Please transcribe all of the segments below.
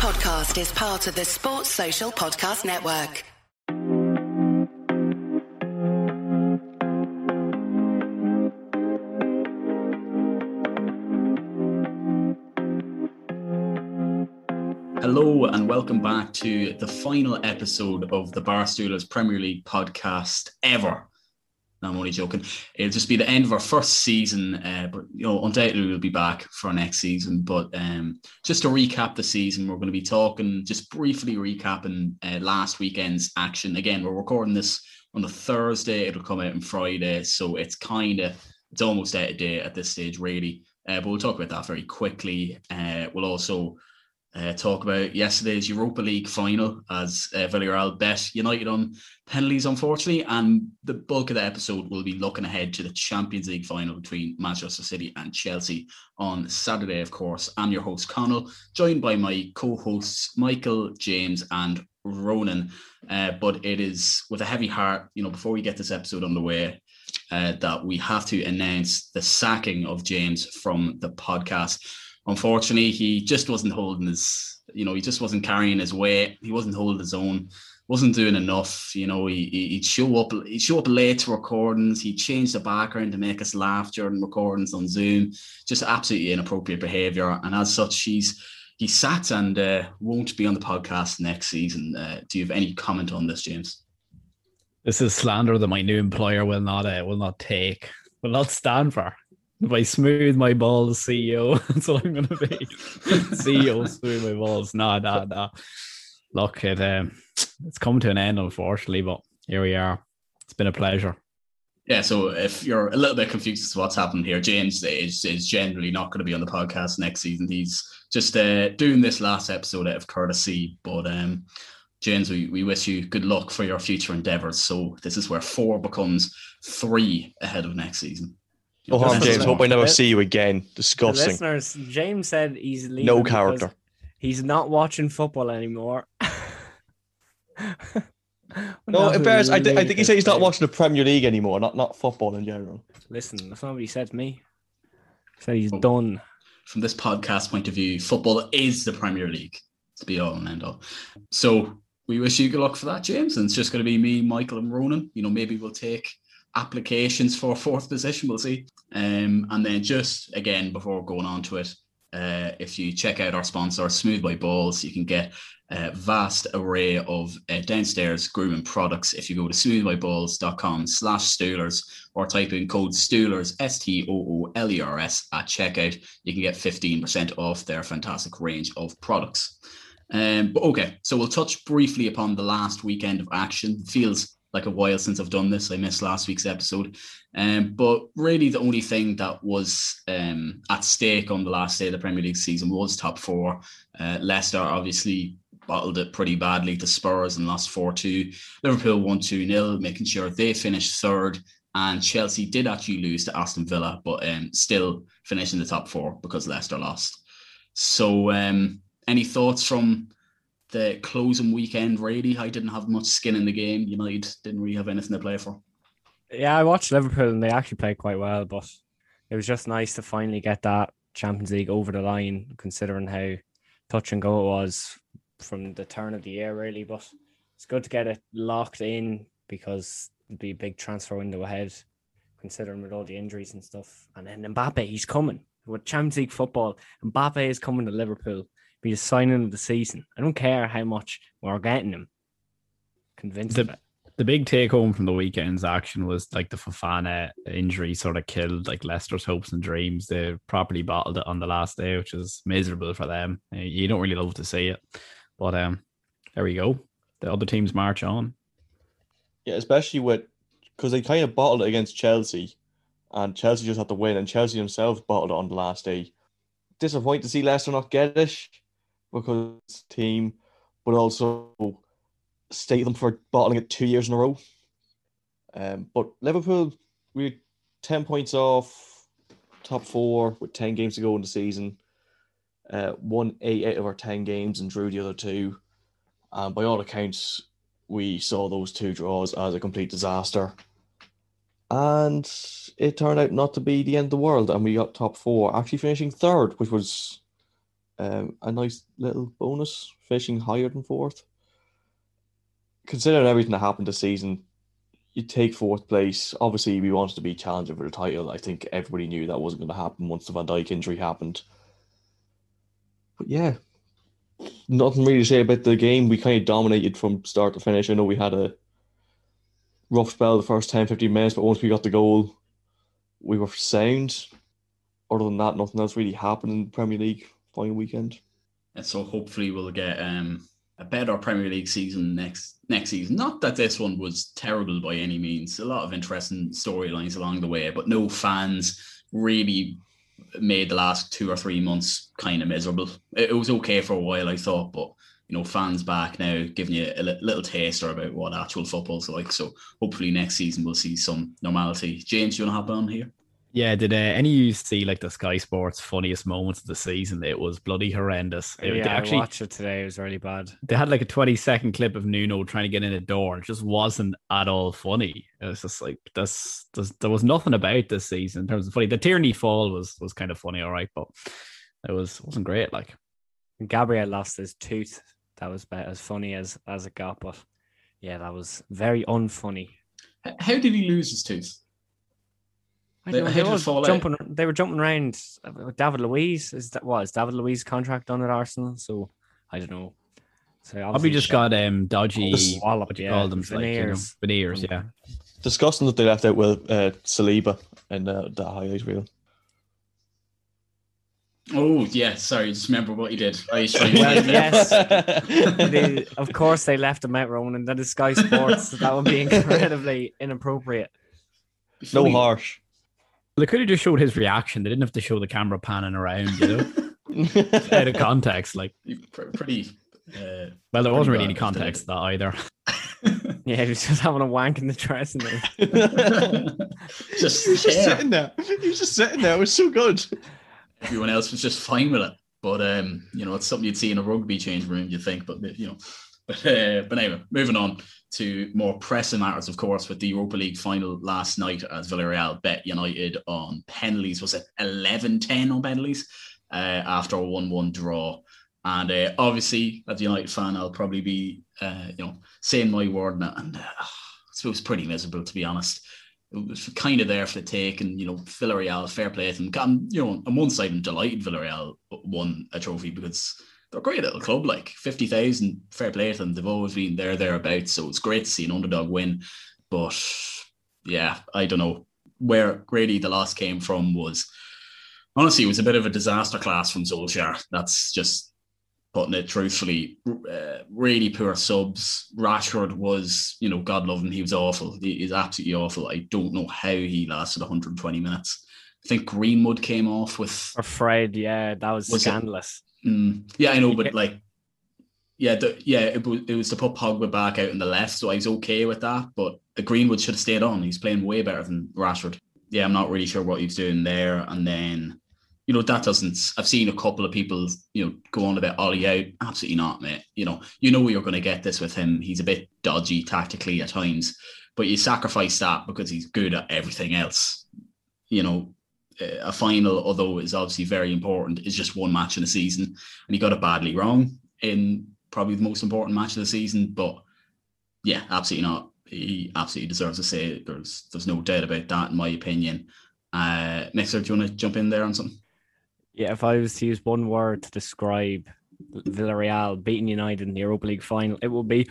podcast is part of the Sports Social Podcast Network. Hello and welcome back to the final episode of the Barstoolers Premier League podcast ever. No, I'm only joking. It'll just be the end of our first season, uh, but you know, undoubtedly we'll be back for next season. But um, just to recap the season, we're going to be talking, just briefly recapping uh, last weekend's action. Again, we're recording this on the Thursday. It'll come out on Friday, so it's kind of it's almost out of date at this stage, really. Uh, but we'll talk about that very quickly. Uh, we'll also uh, talk about yesterday's Europa League final as uh, Villarreal bet United on penalties, unfortunately. And the bulk of the episode will be looking ahead to the Champions League final between Manchester City and Chelsea on Saturday, of course. I'm your host, Connell, joined by my co hosts, Michael, James, and Ronan. Uh, but it is with a heavy heart, you know, before we get this episode underway, uh, that we have to announce the sacking of James from the podcast unfortunately, he just wasn't holding his, you know, he just wasn't carrying his weight. He wasn't holding his own, wasn't doing enough. You know, he, he'd show up, he'd show up late to recordings. He'd change the background to make us laugh during recordings on Zoom. Just absolutely inappropriate behavior. And as such, he's, he sat and uh, won't be on the podcast next season. Uh, do you have any comment on this, James? This is slander that my new employer will not uh, will not take, will not stand for. If I smooth my balls, CEO, that's what I'm going to be. CEO, smooth my balls. Nah, nah, nah. Look, it, um, it's come to an end, unfortunately, but here we are. It's been a pleasure. Yeah, so if you're a little bit confused as to what's happened here, James is, is generally not going to be on the podcast next season. He's just uh, doing this last episode out of courtesy. But um, James, we, we wish you good luck for your future endeavours. So this is where four becomes three ahead of next season. Oh, harm, James. Hope I never see you again. Disgusting. The listeners, James said he's leaving no character. He's not watching football anymore. no, embarrassed. I, th- I think he said he's not watching the Premier League anymore, not not football in general. Listen, that's not what he said to me. He said he's oh. done. From this podcast point of view, football is the Premier League. To be all and end all. So we wish you good luck for that, James. And it's just going to be me, Michael, and Ronan. You know, maybe we'll take applications for fourth position. We'll see. Um, and then just again before going on to it, uh, if you check out our sponsor, Smooth by Balls, you can get a vast array of uh, downstairs grooming products. If you go to smoothbyballs.com slash Stoolers or type in code Stoolers, S-T-O-O-L-E-R-S at checkout, you can get 15% off their fantastic range of products. Um, but okay, so we'll touch briefly upon the last weekend of action. Feels like a while since I've done this. I missed last week's episode. Um, but really, the only thing that was um, at stake on the last day of the Premier League season was top four. Uh, Leicester obviously bottled it pretty badly to Spurs and lost 4 2. Liverpool won 2 0, making sure they finished third. And Chelsea did actually lose to Aston Villa, but um, still finishing the top four because Leicester lost. So, um, any thoughts from the closing weekend, really. I didn't have much skin in the game. United didn't really have anything to play for. Yeah, I watched Liverpool and they actually played quite well, but it was just nice to finally get that Champions League over the line, considering how touch and go it was from the turn of the year, really. But it's good to get it locked in because it'd be a big transfer window ahead, considering with all the injuries and stuff. And then Mbappe, he's coming with Champions League football. Mbappe is coming to Liverpool be the signing of the season. I don't care how much we're getting him. Convinced the, of it. The big take home from the weekend's action was like the Fofana injury sort of killed like Leicester's hopes and dreams. They properly bottled it on the last day, which is miserable for them. You don't really love to see it, but um, there we go. The other teams march on. Yeah, especially with because they kind of bottled it against Chelsea, and Chelsea just had to win, and Chelsea themselves bottled it on the last day. Disappointed to see Leicester not get it because team, but also state them for bottling it two years in a row. Um, but Liverpool, we're 10 points off top four with 10 games to go in the season. Uh, won eight out of our 10 games and drew the other two. And by all accounts, we saw those two draws as a complete disaster. And it turned out not to be the end of the world, and we got top four, actually finishing third, which was um, a nice little bonus, finishing higher than fourth. Considering everything that happened this season, you take fourth place. Obviously, we wanted to be challenging for the title. I think everybody knew that wasn't going to happen once the Van Dijk injury happened. But yeah, nothing really to say about the game. We kind of dominated from start to finish. I know we had a rough spell the first 10, 15 minutes, but once we got the goal, we were sound. Other than that, nothing else really happened in the Premier League final weekend. And so hopefully we'll get um, a better Premier League season next next season. Not that this one was terrible by any means. A lot of interesting storylines along the way, but no fans really made the last two or three months kind of miserable. It, it was okay for a while, I thought, but you know, fans back now giving you a little taster about what actual football's like. So hopefully next season we'll see some normality. James, you want to hop on here? Yeah, did uh, any of you see like the Sky Sports funniest moments of the season? It was bloody horrendous. It, yeah, actually, I watched it today. It was really bad. They had like a 20 second clip of Nuno trying to get in a door. It just wasn't at all funny. It was just like this, this there was nothing about this season in terms of funny. The Tierney fall was was kind of funny, all right, but it was wasn't great. Like Gabriel lost his tooth. That was about as funny as as it got, but yeah, that was very unfunny. How did he lose his tooth? I don't know, they, were jumping, they were jumping around. David Luiz is that was David Luiz contract on at Arsenal, so I don't know. So probably just got um dodgy. Wallop, what do you yeah, call them? Veneers. Like, you know, veneers, yeah. Disgusting that they left out with uh, Saliba and uh, the highlight reel. Oh yeah, sorry. Just remember what you did. I well, yes, they, of course they left him out, Ronan. That is Sky Sports. that would be incredibly inappropriate. No harsh. They could have just showed his reaction. They didn't have to show the camera panning around, you know, out of context. Like pretty. Uh, well, there wasn't really any context that either. yeah, he was just having a wank in the dressing room. just, he was just sitting there. He was just sitting there. It was so good. Everyone else was just fine with it. But um, you know, it's something you'd see in a rugby change room, you think. But you know, but uh, but anyway, moving on to more pressing matters, of course, with the Europa League final last night as Villarreal bet United on penalties. Was it 11 10 on penalties uh, after a 1 1 draw? And uh, obviously, as a United fan, I'll probably be, uh, you know, saying my word now. And uh, it was pretty miserable, to be honest. It was kind of there for the take, and you know, Villarreal, fair play to them. I'm, you know, on one side, I'm delighted Villarreal won a trophy because they're a great little club, like 50,000, fair play to them. They've always been there, thereabouts. So it's great to see an underdog win. But yeah, I don't know where really the loss came from was honestly, it was a bit of a disaster class from Solskjaer. That's just putting it truthfully. Uh, really poor subs. Rashford was, you know, God love him, he was awful. He is absolutely awful. I don't know how he lasted 120 minutes. I think Greenwood came off with. Afraid, yeah, that was, was scandalous. Mm, yeah, I know, but like, yeah, the, yeah, it was it was to put Pogba back out in the left, so I was okay with that. But the Greenwood should have stayed on. He's playing way better than Rashford. Yeah, I'm not really sure what he's doing there. And then, you know, that doesn't. I've seen a couple of people, you know, go on about Ole out. Absolutely not, mate. You know, you know you're going to get this with him. He's a bit dodgy tactically at times, but you sacrifice that because he's good at everything else. You know, a final, although is obviously very important, is just one match in a season, and he got it badly wrong in probably the most important match of the season. But yeah, absolutely not. He absolutely deserves to say there's there's no doubt about that, in my opinion. Uh, Mixer, do you want to jump in there on something? Yeah, if I was to use one word to describe Villarreal beating United in the Europa League final, it would be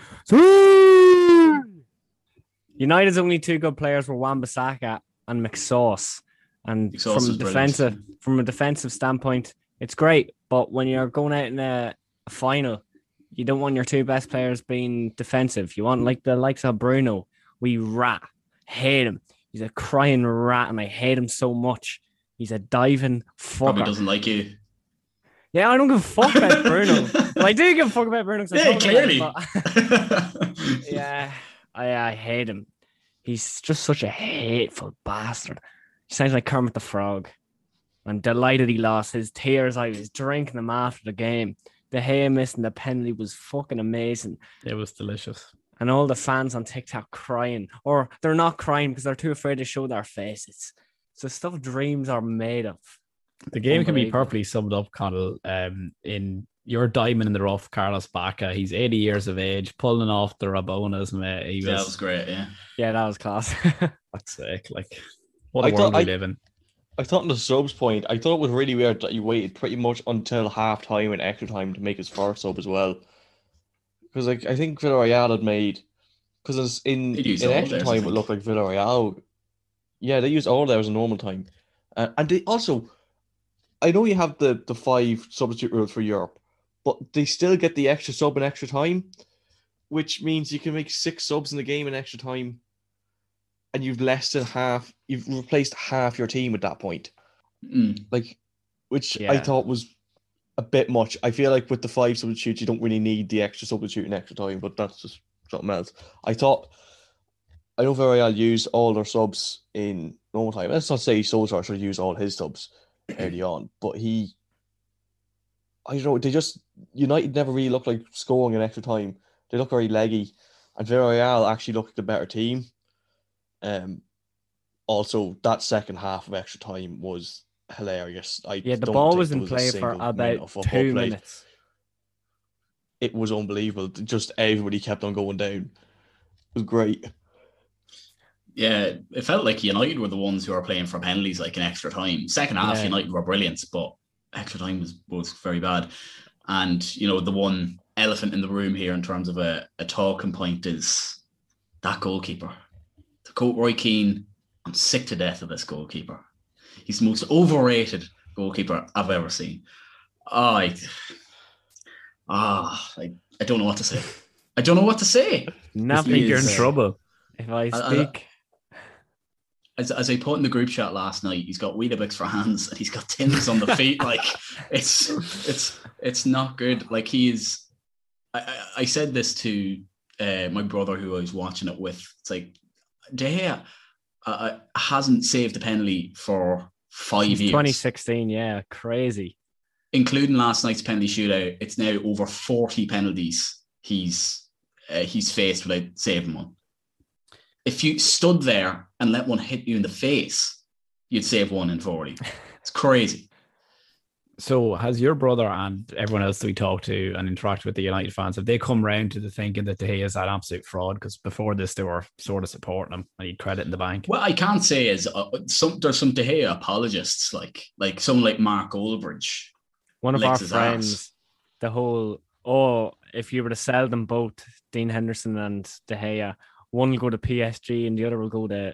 United's only two good players were Wan-Bissaka and McSauce. And from a defensive from a defensive standpoint, it's great. But when you're going out in a, a, final, you don't want your two best players being defensive. You want like the likes of Bruno. We rat, hate him. He's a crying rat, and I hate him so much. He's a diving fucker. Probably doesn't like you. Yeah, I don't give a fuck about Bruno. well, I do give a fuck about Bruno. Yeah, clearly. Yeah, I, I hate him. He's just such a hateful bastard. He sounds like Kermit the Frog. I'm delighted he lost his tears. I was drinking them after the game. The hair missing the penalty was fucking amazing. It was delicious. And all the fans on TikTok crying, or they're not crying because they're too afraid to show their faces. So stuff dreams are made of. The game can be perfectly summed up, Connell, um, in your diamond in the rough, Carlos Bacca. He's 80 years of age, pulling off the Rabonas, mate. He Yeah, that was, was great. Yeah. Yeah, that was class. fuck's sake, like, what a I thought we I- live in. I thought on the subs point, I thought it was really weird that you waited pretty much until half time and extra time to make his first sub as well. Because like I think Villarreal had made because in, They'd in extra time it looked like Villarreal. Yeah, they used all theirs in normal time, uh, and they also. I know you have the the five substitute rules for Europe, but they still get the extra sub in extra time, which means you can make six subs in the game in extra time, and you've less than half. You've replaced half your team at that point Mm. like which I thought was a bit much. I feel like with the five substitutes, you don't really need the extra substitute in extra time, but that's just something else. I thought I know Villarreal used all their subs in normal time. Let's not say Solskjaer should use all his subs early on, but he I don't know, they just United never really looked like scoring in extra time. They look very leggy. And Villarreal actually looked like the better team. Um also that second half of extra time was hilarious. I yeah, the don't ball was in a play for single minute about two played. minutes. It was unbelievable. Just everybody kept on going down. It was great. Yeah, it felt like United were the ones who were playing for penalties like in extra time. Second half, Yeah. United were brilliant, but extra time was, was very bad. And you know, the one elephant in the room here in terms of a, a talking point is that goalkeeper. Quote Roy Keane, I'm sick to death of this goalkeeper. He's the most overrated goalkeeper I've ever seen. I, ah, I, I don't know what to say. I don't know what to say. I Nothing. you're in trouble. If I I- I- speak, as, as I put in the group chat last night, he's got Weetabix for hands and he's got Timbers on the feet. Like it's it's it's not good. Like he is. I, I, I said this to uh, my brother who I was watching it with. It's like De Gea uh, uh, hasn't saved a penalty for five since years, 2016, yeah, crazy. including last night's penalty shootout. It's now over forty penalties he's uh, he's faced without saving one. If you stood there and let one hit you in the face, you'd save one in 40. It's crazy. So, has your brother and everyone else that we talk to and interact with the United fans, have they come round to the thinking that De Gea is an absolute fraud? Because before this, they were sort of supporting him and he'd credit in the bank. What I can't say is uh, some there's some De Gea apologists like like someone like Mark Goldbridge. One of our friends, arse. the whole oh, if you were to sell them both, Dean Henderson and De Gea, one will go to PSG and the other will go to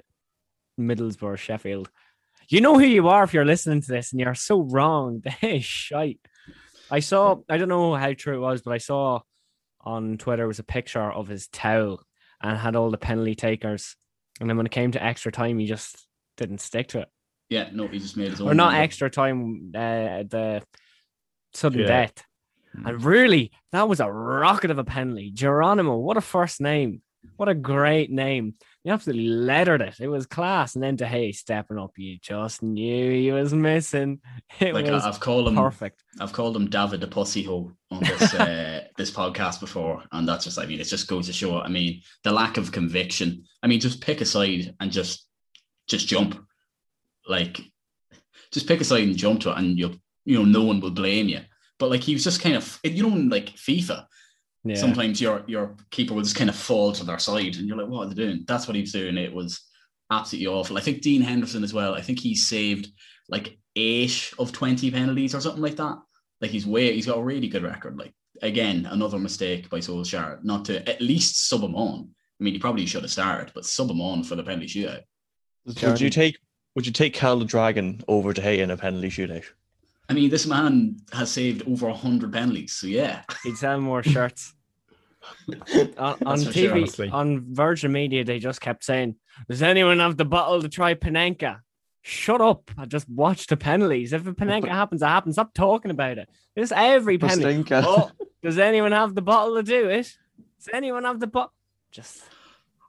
Middlesbrough, Sheffield. You know who you are if you're listening to this, and you're so wrong. De Gea shite. I saw, I don't know how true it was, but I saw on Twitter was a picture of his towel and had all the penalty takers. And then when it came to extra time, he just didn't stick to it. Yeah, no, he just made his own. Or not number. extra time, uh, the sudden Yeah. death. And really, that was a rocket of a penalty. Geronimo, what a first name. What a great name. He absolutely lettered it. It was class. And then De Gea stepping up. You just knew he was missing. It Like was I've called him, perfect. I've called him David the Pussy Hole on this uh, this podcast before, and that's just, I mean, it just goes to show. I mean, the lack of conviction. I mean, just pick a side and just just jump, like, just pick a side and jump to it, and you'll you know no one will blame you. But like he was just kind of, you know like FIFA, Yeah. sometimes your your keeper will just kind of fall to their side, and you're like, what are they doing? That's what he was doing. It was absolutely awful. I think Dean Henderson as well. I think he saved like eight of twenty penalties or something like that. Like he's way, he's got a really good record. Like again, another mistake by Solskjaer not to at least sub him on. I mean, he probably should have started, but sub him on for the penalty shootout. Would you take would you take Cal the Dragon over De Gea in a penalty shootout? I mean, this man has saved over hundred penalties. So yeah, He'd sell more shirts. on on for sure, TV, honestly. on Virgin Media, they just kept saying, Does anyone have the bottle to try Panenka? Shut up. I just watch the penalties. If a Panenka happens, it happens. Stop talking about it. It's every penalty. Oh, does anyone have the bottle to do it? Does anyone have the bottle? Just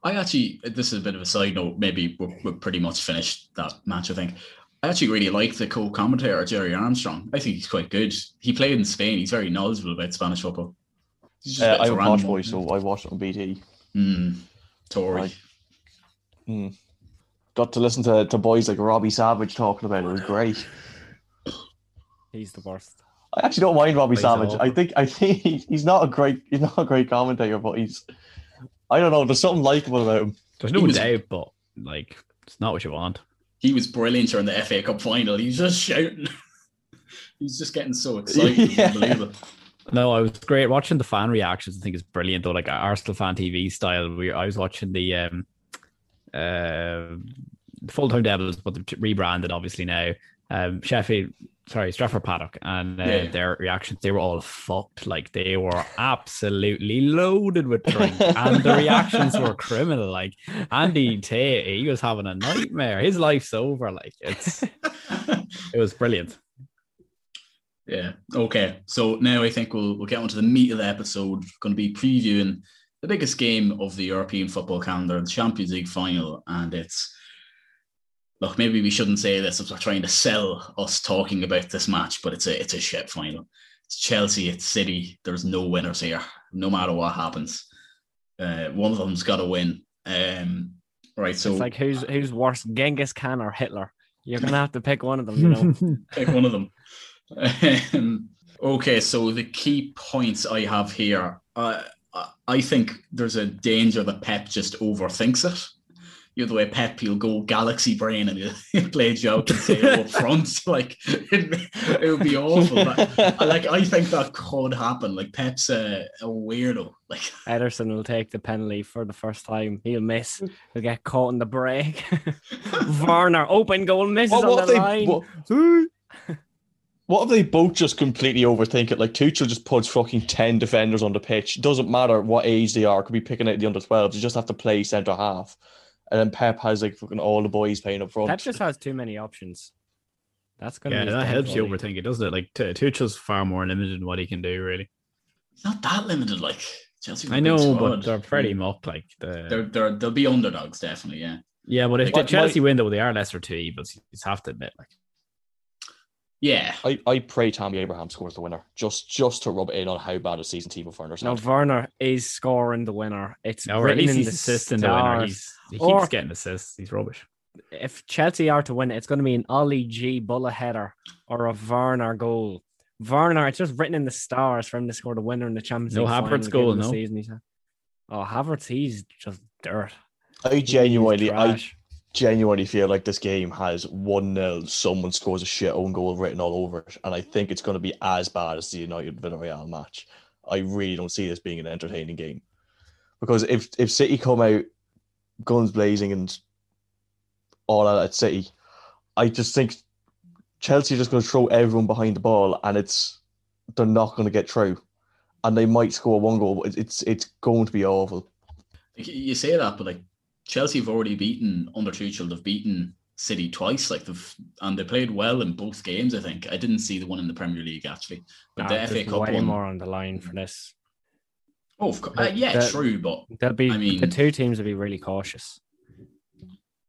I actually, this is a bit of a side note. Maybe we're, we're pretty much finished that match. I think. I actually really like the co-commentator Gerry Armstrong. I think he's quite good. He played in Spain. He's very knowledgeable about Spanish football. He's just Uh, I'm a random posh boy, so I watched it on BT. Hmm. Tory. Right. Hmm. Got to listen to, to boys like Robbie Savage talking about it. It was great. He's the worst. I actually don't mind Robbie He's Savage. I think I think he's not a great he's not a great commentator, but he's I don't know. There's something likable about him. There's no was- doubt, but like it's not what you want. He was brilliant during the FA Cup final. He was just shouting. He's just getting so excited. Yeah. Unbelievable. No, I was great watching the fan reactions. I think it's brilliant though, like Arsenal fan TV style. We I was watching the um uh full time Devils, but they've rebranded obviously now. Um Sheffield sorry, Stretford Paddock and uh, Yeah. their reactions, they were all fucked. Like they were absolutely loaded with drink, and the reactions were criminal. Like Andy Tate, he was having a nightmare. His life's over. Like it's it was brilliant. Yeah. Okay. So now I think we'll we'll get on to the meat of the episode. Going to be previewing the biggest game of the European football calendar, the Champions League final, and it's look. Maybe we shouldn't say this if we're trying to sell us talking about this match, but it's a it's a shit final. It's Chelsea. It's City. There's no winners here, no matter what happens. Uh, one of them's got to win. Um, right. So it's like who's who's worse, Genghis Khan or Hitler? You're gonna have to pick one of them. You know. pick one of them. Um, okay, so the key points I have here, uh, I- think there's a danger that Pep just overthinks it. You know, the way Pep, he'll go galaxy brain and he'll, play a joke and say it up front. Like, it, it would be awful. But, like, I think that could happen. Like, Pep's a, a weirdo. Like, Ederson will take the penalty for the first time. He'll miss. He'll get caught in the break. Werner, open goal misses What, on the they, line. what, what if they both just completely overthink it? Like Tuchel just puts fucking ten defenders on the pitch. Doesn't matter what age they are. Could be picking out the under 12s. You just have to play centre half. And then Pep has like fucking all the boys playing up front. Pep just has too many options. That's gonna Yeah, be that helps you overthink it, doesn't it? Like T- Tuchel's far more limited in what he can do, really. it's not that limited. Like, Chelsea. have a I big know, but they're pretty much like the They're, they're, they'll be underdogs, definitely. Yeah. yeah. But if Like, the Chelsea win, though, they are lesser two evils. You just have to admit, like Yeah. I, I pray Tammy Abraham scores the winner. Just just to rub it in on how bad a season Timo Werner's No, had. Werner is scoring the winner. It's no, or at written least in he's the assisting the winner. stars. He's, he Or- keeps getting assists. He's rubbish. If Chelsea are to win, it's going to be an Ollie G Bulla header or a Werner goal. Werner, it's just written in the stars for him to score the winner in the Champions No League. Havertz goal, given the no? Season he's had. Oh, Havertz, he's just dirt. I genuinely I trash. Genuinely feel like this game has one 0 Someone scores a shit own goal written all over it, and I think it's going to be as bad as the United Villarreal match. I really don't see this being an entertaining game because if if City come out guns blazing and all out at City, I just think Chelsea are just going to throw everyone behind the ball, and it's they're not going to get through, and they might score one goal. It's it's going to be awful. You say that, but like Chelsea have already beaten under Tuchel. They've beaten City twice, like they've and they played well in both games. I think I didn't see the one in the Premier League actually, but Nah, the FA Cup way one. more on the line for this. Oh, of course. Uh, yeah, true, but They'll be I mean- the two teams will be really cautious.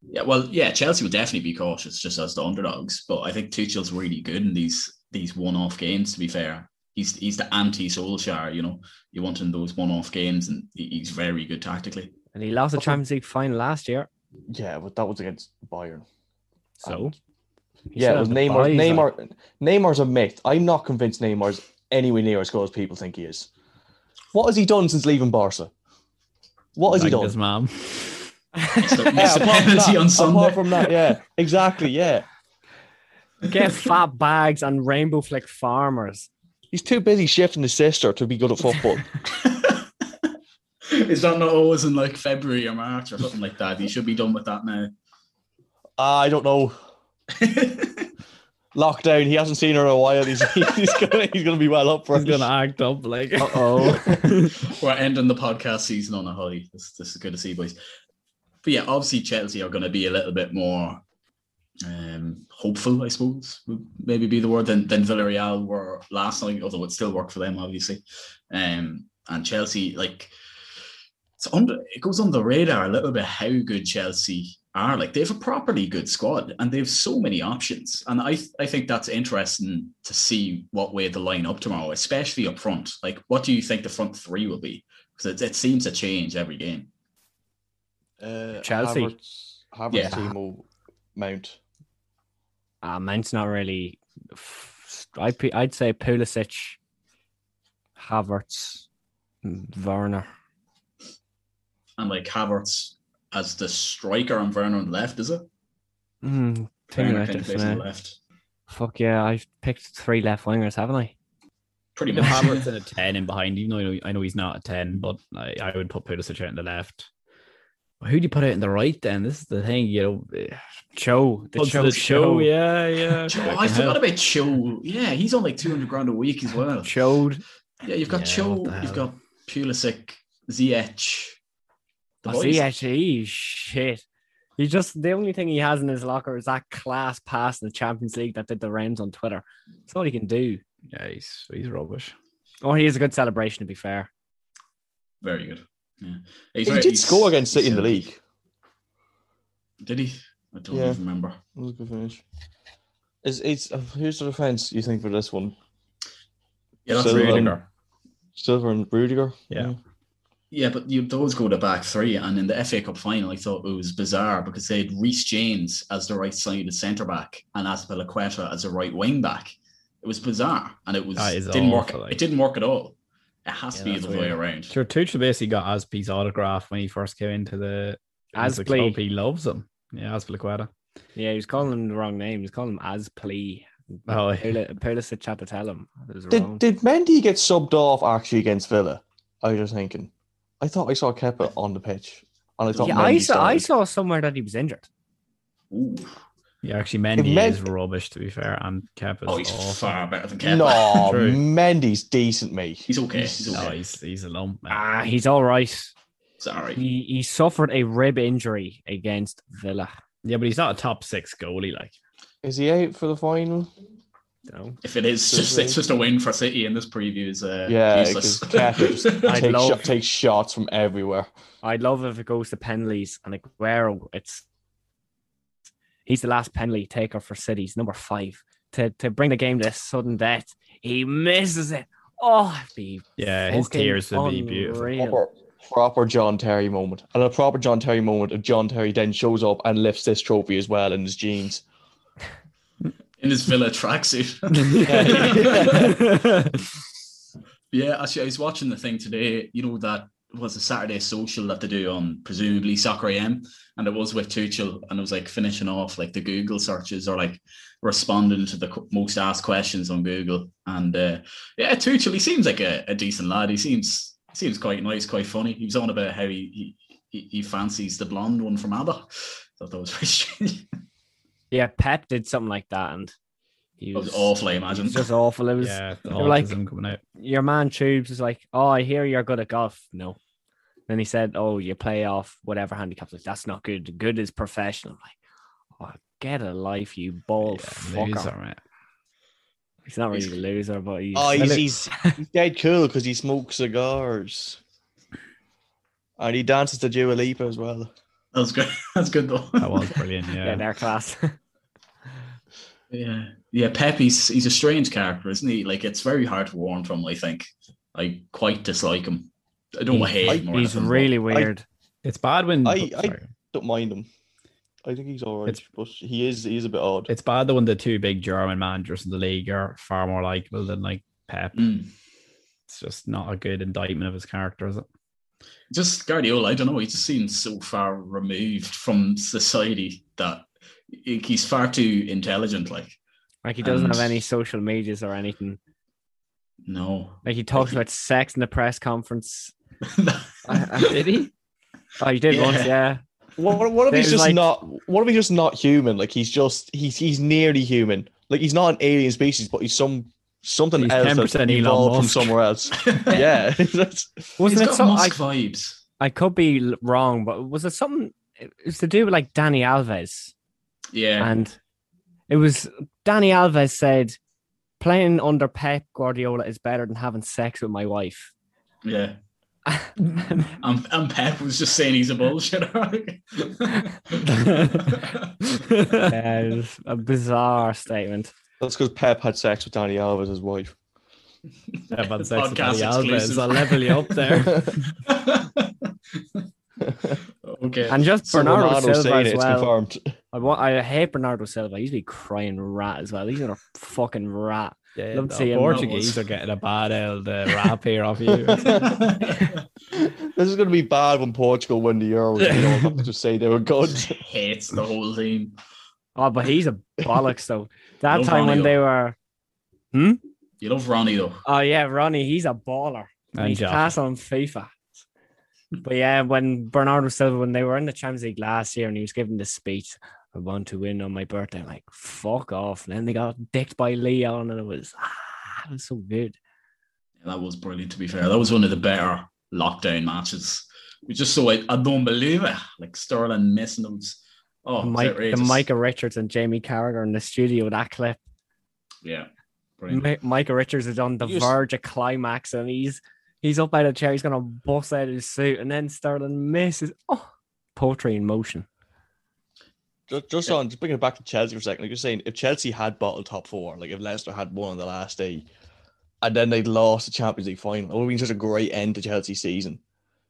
yeah, well, yeah, Chelsea would definitely be cautious just as the underdogs. But I think Tuchel's really good in these these one-off games. To be fair, he's he's the anti-Solskjaer. You know, you want him those one-off games, and he's very good tactically. And he lost the Champions League final last year. Yeah, but that was against Bayern. So And- yeah, it was has the Neymar. like- Neymar. Neymar's a myth. I'm not convinced Neymar's anywhere near as good as people think he is. What has he done since leaving Barca? What has he done? his mom. So, Yeah, apart, from that, apart from that, yeah, exactly, yeah. Get fat bags and rainbow flick farmers. He's too busy shifting his sister to be good at football. Is that not always in like February or March or something like that? He should be done with that now. Ah, I don't know. Lockdown. He hasn't seen her in a while. He's he's gonna he's gonna be well up for He's it. gonna act up like. oh. We're ending the podcast season on a high. This, this is good to see, boys. But yeah, obviously Chelsea are going to be a little bit more um, hopeful, I suppose, would maybe be the word than, than Villarreal were last night, although it still worked for them, obviously. Um, and Chelsea, like, it's under, it goes on the radar a little bit how good Chelsea are. Like, they have a properly good squad and they have so many options. And I, I think that's interesting to see what way they line up tomorrow, especially up front. Like, what do you think the front three will be? Because it, it seems to change every game. Uh, Chelsea. Havertz, Havertz Yeah. Timo, Mount. Uh, Mount's not really f- I'd I'd say Pulisic, Havertz, Werner. And like Havertz as the striker and Werner on the left, is it? Mm, think Werner about kind of plays on the left. Fuck yeah, I've picked three left wingers, haven't I? Pretty The much. Havertz in a 10 in behind, even though I know, I know he's not a 10, but I, I would put Pulisic out in the left. But who do you put out in the right then? This is the thing, you know. Cho. The Puts Joe the show. yeah, yeah. Joe, Fucking I forgot hell. about Cho. Yeah, he's on like 200 grand a week as well. Showed. Yeah, you've got Yeah, Cho, you've got Pulisic, Ziyech. The I boys. shit. He just the only thing he has in his locker is that class pass in the Champions League that did the rounds on Twitter. That's all he can do. Yeah, he's, he's rubbish. Oh, he is a good celebration to be fair. Very good. Yeah. He's He very- did he's- score against City in the league. Did he? I don't Yeah. even remember. That was a good finish. Is it's uh, who's the defense you think for this one? Yeah, that's Silva. Rudiger. Silva and Rudiger. Yeah. Yeah, but you those go to back three, and in the FA Cup final, I thought it was bizarre because they had Reece James as the right sided centre back and Azpilicueta as a right wing back. It was bizarre, and it was didn't work. like. It didn't work at all. It has Yeah, to be that's the other way around. Sure, Tuchel basically got Aspie's autograph when he first came into the, into the club. He loves him. Yeah, Azpilicueta. Yeah, he was calling him the wrong name. He was calling him as plea. Oh, Pulisic had to tell him. It was Did wrong. did Mendy get subbed off actually against Villa? I was just thinking. I thought I saw Kepa on the pitch, and I thought yeah, I Mendy saw, I started. saw somewhere that he was injured. Ooh. Yeah, actually, Mendy Men- is rubbish, to be fair, and Kepa's Oh, he's awful. far better than Kepa. No, True. Mendy's decent, mate. He's okay. He's No, okay. he's, he's a lump, man. Ah, he's all right. Sorry. He he suffered a rib injury against Villa. Yeah, but he's not a top six goalie. Like, Is he out for the final? No. If it is just it's just a win for City in this preview is uh, Yeah, useless. 'cause Kepa just I'd Take, love- shot, take shots from everywhere. I'd love if it goes to penalties and Aguero, it's he's the last penalty taker for City's number five to to bring the game to sudden death. He misses it. Oh, it'd be yeah, his tears would be beautiful. Proper, proper John Terry moment. And a proper John Terry moment if John Terry then shows up and lifts this trophy as well in his jeans. In his Villa tracksuit. Yeah, actually, I was watching the thing today. You know that was a Saturday social that they do on presumably Soccer AM, and it was with Tuchel, and it was like finishing off like the Google searches or like responding to the most asked questions on Google. And uh, yeah, Tuchel, he seems like a, a decent lad. He seems seems quite nice, quite funny. He was on about how he he, he fancies the blonde one from ABBA. Thought that was very strange. Yeah, Pep did something like that, and he That was, was awful, I It imagine. was just awful. It was yeah, the they were like- coming out. your man Tubes is like, "Oh, I hear you're good at golf." No. Then he said, "Oh, you play off whatever handicaps." Like that's not good. Good is professional. I'm like, oh, get a life, you bald Yeah, fucker. loser, man. He's not really a loser, but he's. Oh, he's, he's, he's dead cool because he smokes cigars. And he dances to Dua Lipa as well. That was good. That's good though. That was brilliant. yeah, Yeah, their class. Yeah, yeah. Pep, he's he's a strange character, isn't he? Like it's very hard to warm from. I think I quite dislike him. I don't He- hate him. he's anything, really weird. it's bad when I- oh, I- Don't mind him. I think he's all right, It's- but he is he is a bit odd. it's bad that when the two big German managers in the league are far more likable than like Pep. Mm. It's just not a good indictment of his character, is it? Just Guardiola. I don't know. He just seems so far removed from society that he's far too intelligent. Like Like he doesn't have any social medias or anything. no. Like he talks about sex in the press conference. Did he? Oh, he did Yeah. once, yeah. What, what if he's just like- not? What if he's just not human? Like he's just he's he's nearly human. Like he's not an alien species, but he's some something He's else that's 10% Elon evolved from Musk. somewhere else. yeah, Wasn't it got some, I, vibes. I could be wrong, but was it something? It was to do with like Dani Alves, Yeah. and it was Dani Alves said, "Playing under Pep Guardiola is better than having sex with my wife." yeah. And, and Pep was just saying he's a bullshitter. Yeah, a bizarre statement. That's because Pep had sex with Dani Alves, his wife. Yeah, but sex with Podcast Dani Alves. I'll level you up there. okay. And just So Bernardo Ronaldo's Silva saying as it, it's well. confirmed. I I want. I hate Bernardo Silva. He's be crying rat as well. He's a fucking rat. Yeah, Love to the see Portuguese are getting a bad old uh, rap here off you. This is going to be bad when Portugal win the Euro. You don't have to just say they were good. Hates the whole team. Oh, but he's a bollocks though. That Love time when Ronnie, they though. were. You love Ronnie though. Oh yeah, Ronnie. He's a baller. And he's Jota. class on FIFA. But yeah, when Bernardo Silva, when they were in the Champions League last year, and he was giving the speech, "I want to win on my birthday," I'm like fuck off. And then they got dicked by Lyon, and it was ah, it was so good. That was brilliant. To be fair, that was one of the better lockdown matches. We just saw it. I don't believe it. Like Sterling missing them. Oh, it Mike, the. Micah Richards and Jamie Carragher in the studio. That clip, Yeah, brilliant. Mi- Micah Richards is on the You just- verge of climax, and he's he's up out of the chair. He's gonna bust out his suit, and then Sterling misses. Oh, poetry in motion. Just, just on, just bringing it back to Chelsea for a second. Like you're saying, if Chelsea had bottled top four, like if Leicester had won on the last day, and then they'd lost the Champions League final, it would have been such a great end to Chelsea season.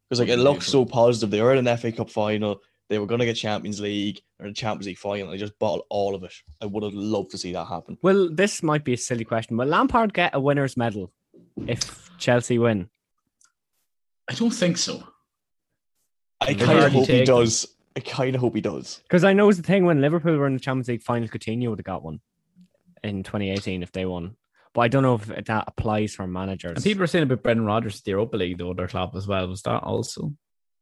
Because like it Would've looked so positive. They were in an FA Cup final. They were going to get Champions League or the Champions League final. They just bottled all of it. I would have loved to see that happen. Well, this might be a silly question. Will Lampard get a winner's medal if Chelsea win? I don't think so. I kind of hope he taken- does. I kind of hope he does. Because I know it's the thing when Liverpool were in the Champions League final, Coutinho would have got one in 2018 if they won. But I don't know if that applies for managers. And people are saying about Brendan Rodgers at the Europa League, the other club as well. Was that also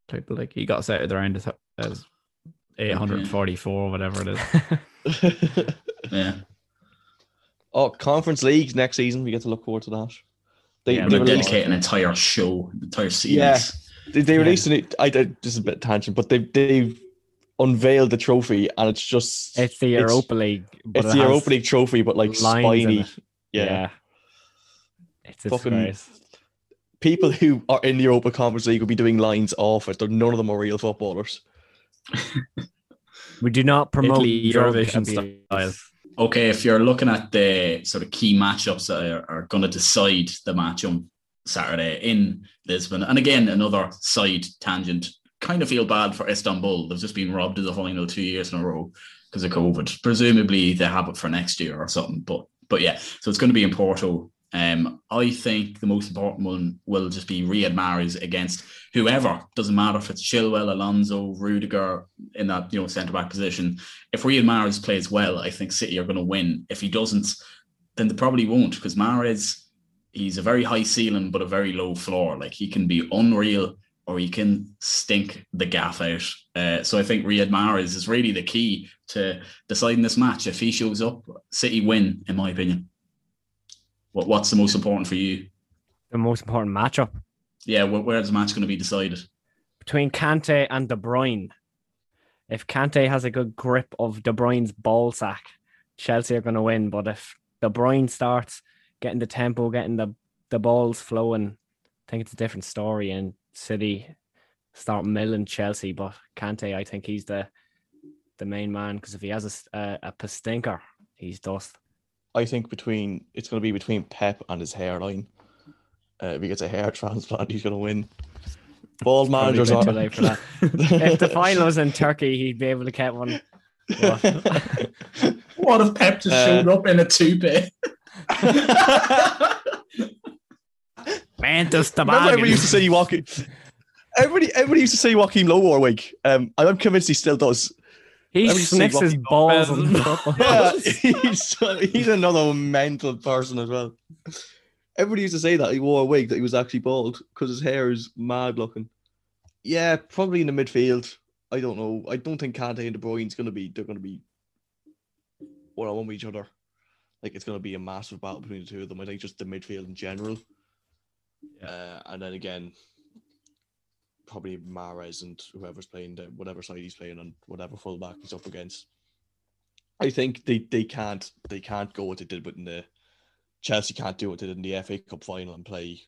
type of like he got us out of the round as, as uh, 844, whatever it is. Yeah, oh, Conference leagues next season. We get to look forward to that. They, Yeah, they they really released, dedicate an entire show, an entire series. Yeah. they, they released an. I, I this is a bit tangent, but they they've unveiled the trophy, and it's just it's the it's- Europa League. but It's it the Europa League trophy, but like spiny. Yeah. Yeah. It's a Fucking- disgrace. People who are in the Europa Conference League will be doing lines off it. They're, none of them are real footballers. We do not promote Italy drug Eurovision style. Okay, if you're looking at the sort of key matchups that are, are going to decide the match on Saturday in Lisbon, and again, another side tangent, kind of feel bad for Istanbul. They've just been robbed of the final two years in a row because of COVID. Presumably, they have it for next year or something. But but yeah, so it's going to be in Porto. Um, I think the most important one will just be Riyad Mahrez against whoever. Doesn't matter if it's Chilwell, Alonso, Rudiger in that you know centre back position if Riyad Mahrez plays well, I think City are going to win. If he doesn't, then they probably won't because Mahrez, he's a very high ceiling but a very low floor. Like he can be unreal or he can stink the gaff out. Uh, so I think Riyad Mahrez is really the key to deciding this match. If he shows up, City win, in my opinion. What What's the most important for you? The most important matchup Yeah, where, where's the match going to be decided? between Kante and De Bruyne. If Kante has a good grip of De Bruyne's ball sack, Chelsea are going to win. But if De Bruyne starts getting the tempo, getting the, the balls flowing, I think it's a different story. And City start milling Chelsea. But Kante, I think he's the the main man because if he has a a pistinker, he's dust. I think between it's going to be between Pep and his hairline. Uh, if he gets a hair transplant, he's going to win. Bald managers are too for that. if the final was in Turkey, he'd be able to get one. But- What if Pep just Uh, showed up in a toupee? Mantis the Remember everybody used to say Joachim. Everybody, everybody used to say Joachim Low wore a wig. Um, I'm convinced he still does. He sniffs his balls Lopez. on. Yeah, he's he's another mental person as well. Everybody used to say that he wore a wig that he was actually bald because his hair is mad looking. Yeah, probably in the midfield. I don't know. I don't think Kante and De Bruyne's gonna be. They're gonna be one on one with each other. Like it's gonna be a massive battle between the two of them. I think just the midfield in general. Uh, and then again, probably Mahrez and whoever's playing the whatever side he's playing on whatever fullback he's up against. I think they, they can't they can't go what they did with the Chelsea can't do what they did in the FA Cup final and play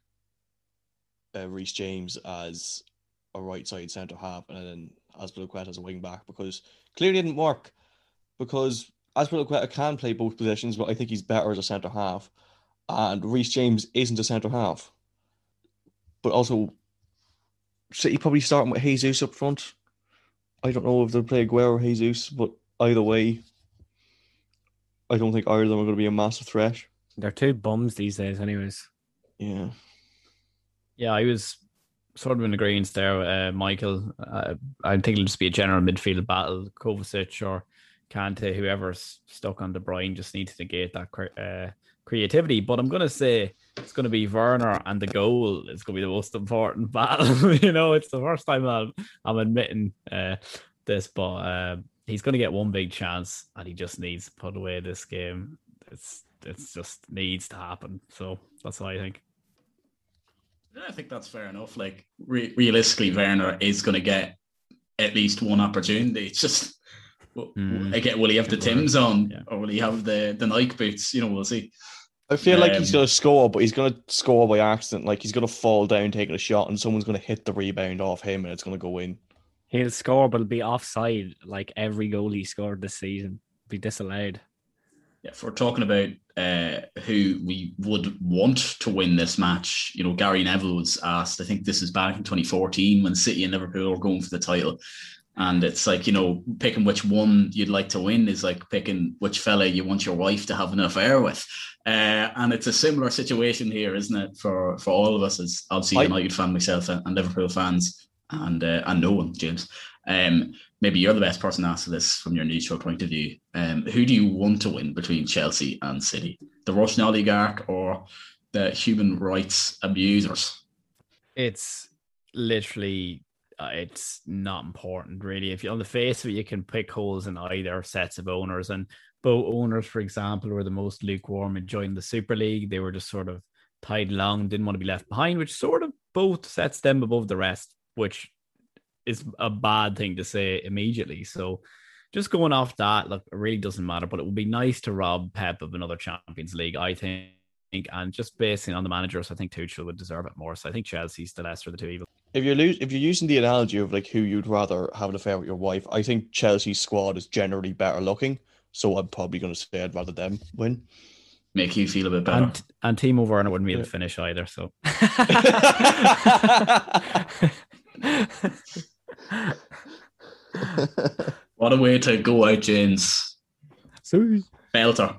uh, Reece James as a right side centre half and then Azpilicueta as a wing back because clearly it didn't work because Azpilicueta can play both positions but I think he's better as a centre half and Reece James isn't a centre half but also City probably starting with Jesus up front I don't know if they'll play Aguero or Jesus but either way. I don't think either of them are going to be a massive threat. They're two bums these days, anyways. Yeah. Yeah, I was sort of in agreement there, uh, Michael. Uh, I think it'll just be a general midfield battle. Kovacic or Kante, whoever's stuck on De Bruyne, just needs to negate that uh, creativity. But I'm going to say it's going to be Werner and the goal is going to be the most important battle. you know, it's the first time I'm, I'm admitting uh, this, but uh, he's going to get one big chance and he just needs to put away this game. It's it's just needs to happen. So that's what I think. I think that's fair enough. Like re- realistically, Werner is going to get at least one opportunity. It's just mm. again, will he have the Tims on yeah. or will he have the the Nike boots? You know, we'll see. I feel um, like he's um, going to score, but he's going to score by accident. Like he's going to fall down taking a shot, and someone's going to hit the rebound off him, and it's going to go in. He'll score, but it'll be offside like every goal he scored this season. Be disallowed. Yeah, if we're talking about uh, who we would want to win this match, you know, Gary Neville was asked. I think this is back in 2014 when City and Liverpool were going for the title, and it's like, you know, picking which one you'd like to win is like picking which fella you want your wife to have an affair with. Uh, and it's a similar situation here, isn't it, for, for all of us as obviously I, United fan myself and, Liverpool fans and uh, and no one, James. Um, maybe you're the best person to answer this from your neutral point of view. Um, who do you want to win between Chelsea and City? The Russian oligarch or the human rights abusers? It's literally uh, it's not important really. If you on the face of it, you can pick holes in either sets of owners, and both owners, for example, were the most lukewarm in joining the Super League. They were just sort of tied along, didn't want to be left behind, which sort of both sets them above the rest, which is a bad thing to say immediately. So just going off that, look, it really doesn't matter. But it would be nice to rob Pep of another Champions League, I think. And just basing on the managers, I think Tuchel would deserve it more. So I think Chelsea's the lesser of the two evils if you're lo- if you're using the analogy of like who you'd rather have an affair with your wife, I think Chelsea's squad is generally better looking. So I'm probably going to say I'd rather them win. Make you feel a bit better. And, and Timo Werner wouldn't be able to finish either. So. what a way to go out, James. Sorry. Belter.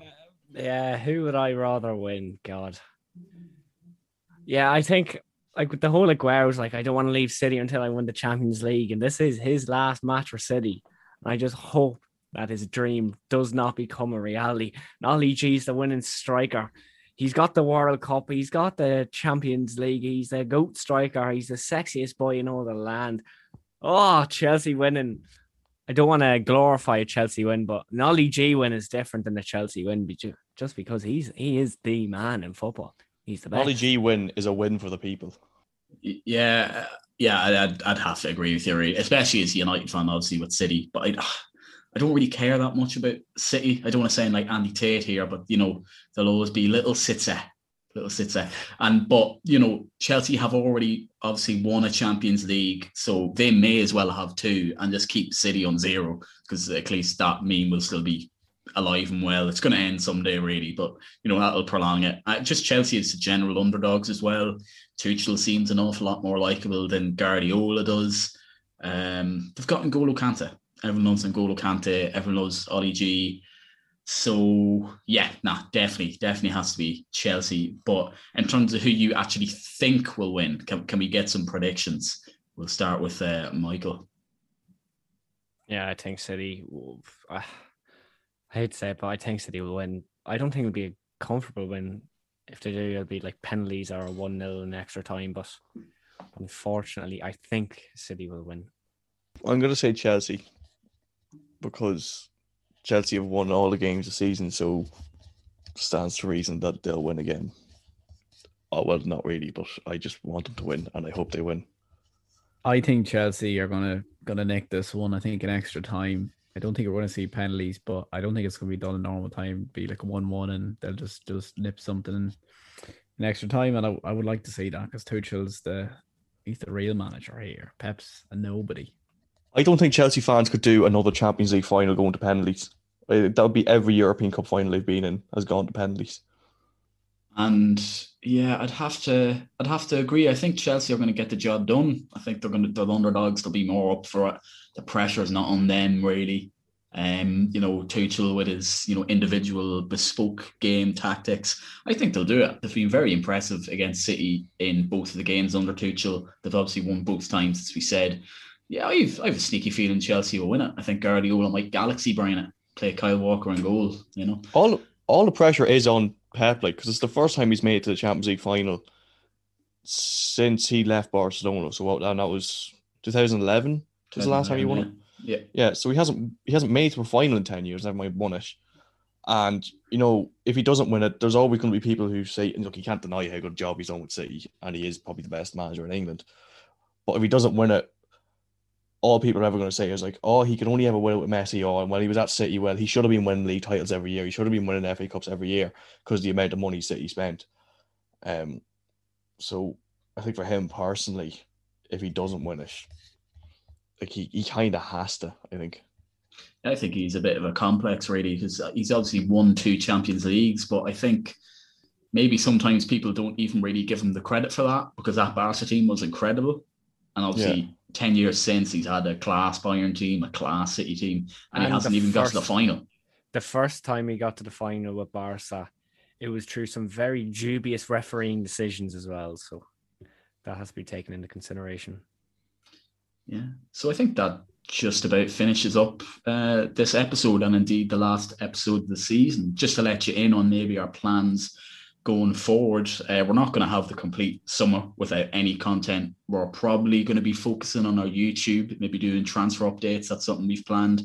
Yeah, who would I rather win? God. Yeah, I think like with the whole Aguero was like, I don't want to leave City until I win the Champions League, and this is his last match for City. And I just hope that his dream does not become a reality. Ollie G's the winning striker. He's got the World Cup. He's got the Champions League. He's the goat striker. He's the sexiest boy in all the land. Oh, Chelsea winning. I don't want to glorify a Chelsea win, but an Ollie G win is different than a Chelsea win just because he's he is the man in football. He's the best. Ollie G win is a win for the people. Yeah, yeah, I'd, I'd have to agree with you, especially as a United fan, obviously with City. But I, ah, I don't really care that much about City. I don't want to sound like Andy Tate here, but you know, there'll always be little City, little City, and but you know, Chelsea have already obviously won a Champions League, so they may as well have two and just keep City on zero because at least that meme will still be alive and well. It's going to end someday, really, but you know that'll prolong it. Uh, just Chelsea is the general underdogs as well. Tuchel seems an awful lot more likable than Guardiola does. Um, they've got N'Golo Kante. Everyone loves N'Golo Kante. Everyone loves Ollie G. So yeah, nah, definitely, definitely has to be Chelsea. But in terms of who you actually think will win, can, can we get some predictions? We'll start with uh, Michael. Yeah, I think City. I hate to say it, but I think City will win. I don't think it'll be a comfortable win if they do, it'll be like penalties or a one 0 in extra time. But unfortunately, I think City will win. I'm going to say Chelsea because Chelsea have won all the games this season, so stands to reason that they'll win again. Oh well, not really, but I just want them to win, and I hope they win. I think Chelsea are gonna gonna nick this one. I think in extra time. I don't think we're going to see penalties, but I don't think it's going to be done in normal time. Be like a one-one, and they'll just just nip something in, extra time. And I, I would like to see that because Tuchel's the he's the real manager here. Pep's a nobody. I don't think Chelsea fans could do another Champions League final going to penalties. That would be every European Cup final they've been in has gone to penalties. And yeah, I'd have to I'd have to agree. I think Chelsea are going to get the job done. I think they're going to the underdogs. They'll be more up for it. The pressure is not on them really. Um, you know, Tuchel with his, you know, individual bespoke game tactics. I think they'll do it. They've been very impressive against City in both of the games under Tuchel. They've obviously won both times, as we said. Yeah, I've, I have a sneaky feeling Chelsea will win it. I think Guardiola might galaxy brain it, play Kyle Walker in goal, you know. All all the pressure is on Pep, like, because it's the first time he's made it to the Champions League final since he left Barcelona. So what, and that was 2011 was the last time he won it. Yeah. Yeah, so he hasn't he hasn't made it to a final in ten years. Never mind won it. And you know, if he doesn't win it, there's always going to be people who say, "Look, he can't deny how good a job he's done with City, and he is probably the best manager in England." But if he doesn't win it, all people are ever going to say is like, "Oh, he can only ever win it with Messi." Or and when he was at City, well, he should have been winning league titles every year. He should have been winning FA Cups every year because the amount of money City spent. Um, so I think for him personally, if he doesn't win it, like he, he kind of has to. I think. I think he's a bit of a complex, really, because he's obviously won two Champions Leagues, but I think maybe sometimes people don't even really give him the credit for that because that Barca team was incredible, and obviously. Yeah. 10 years since he's had a class Bayern team, a class City team, and, and he hasn't even first, got to the final. The first time he got to the final with Barca, it was through some very dubious refereeing decisions as well. So that has to be taken into consideration. Yeah. So I think that just about finishes up uh, this episode and indeed the last episode of the season. Just to let you in on maybe our plans going forward, uh, we're not going to have the complete summer without any content. We're probably going to be focusing on our YouTube, maybe doing transfer updates. That's something we've planned.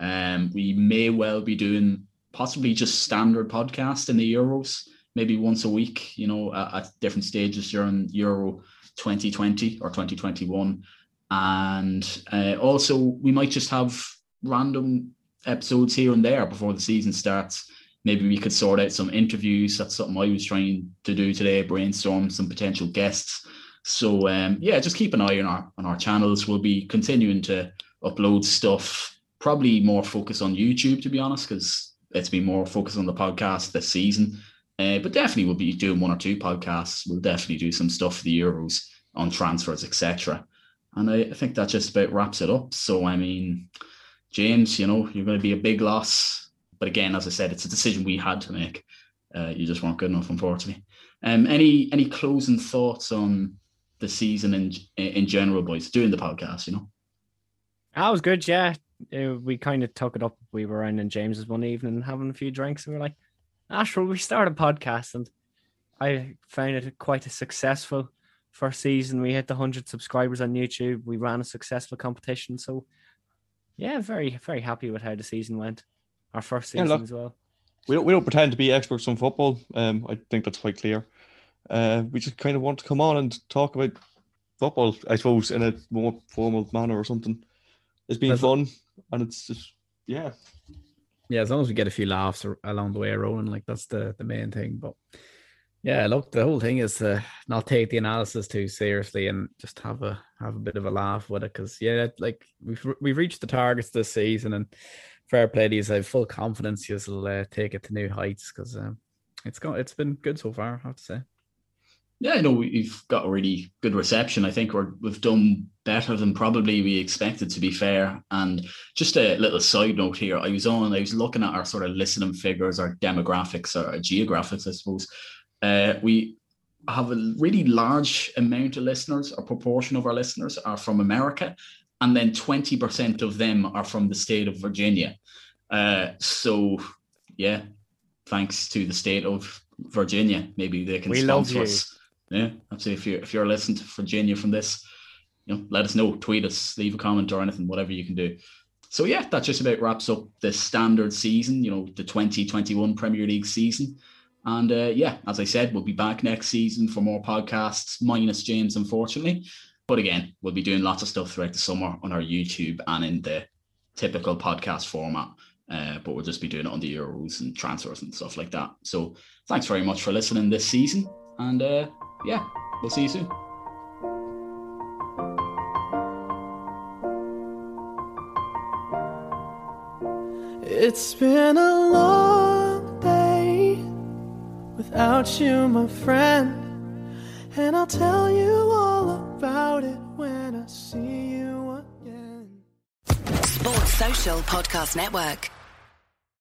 Um, we may well be doing possibly just standard podcast in the Euros, maybe once a week, you know, at, at different stages during Euro 2020 or 2021 and uh, also we might just have random episodes here and there before the season starts. Maybe we could sort out some interviews. That's something I was trying to do today. Brainstorm some potential guests. So um, yeah, just keep an eye on our on our channels. We'll be continuing to upload stuff. Probably more focus on YouTube, to be honest, because it's been more focused on the podcast this season. Uh, but definitely we'll be doing one or two podcasts. We'll definitely do some stuff for the Euros on transfers, etc. And I, think that just about wraps it up. So, I mean, James, you know, you're going to be a big loss. But again, as I said, it's a decision we had to make. Uh, you just weren't good enough, unfortunately. Um, any any closing thoughts on the season in in general, boys? Doing the podcast, you know. That was good, yeah. Uh, we kind of took it up. We were in in James's one evening having a few drinks, and we are like, "Ashwell, we started a podcast," and I found it quite a successful first season we hit the 100 subscribers on youtube we ran a successful competition so yeah very very happy with how the season went our first season yeah, look, as well. we don't, we don't pretend to be experts on football. Um i think that's quite clear. Uh we just kind of want to come on and talk about football i suppose in a more formal manner or something. It's been fun and it's just yeah. Yeah as long as we get a few laughs along the way Rowan like that's the the main thing but yeah, look, the whole thing is to not take the analysis too seriously and just have a have a bit of a laugh with it. Because yeah, like we've we've reached the targets this season, and fair play to you. I have full confidence you'll uh, take it to new heights because um, it's got it's been good so far. I have to say. Yeah, I know we've got a really good reception. I think we're, we've done better than probably we expected, to be fair. And just a little side note here, I was on, I was looking at our sort of listening figures, our demographics, our geographics, I suppose, uh, we have a really large amount of listeners, a proportion of our listeners are from America, and then 20% of them are from the state of Virginia. Uh, so, yeah, thanks to the state of Virginia, maybe they can we sponsor us. Yeah, I'd say if you're if you're listening to Virginia from this, you know, let us know, tweet us, leave a comment or anything, whatever you can do. So yeah, that just about wraps up the standard season, you know, the 2021 Premier League season. And uh, yeah, as I said, we'll be back next season for more podcasts, minus James, unfortunately. But again, we'll be doing lots of stuff throughout the summer on our YouTube and in the typical podcast format. Uh, but we'll just be doing it on the Euros and transfers and stuff like that. So thanks very much for listening this season. And uh, yeah, we'll see you soon. It's been a long day without you, my friend. And I'll tell you all about it when I see you again. Sports Social Podcast Network.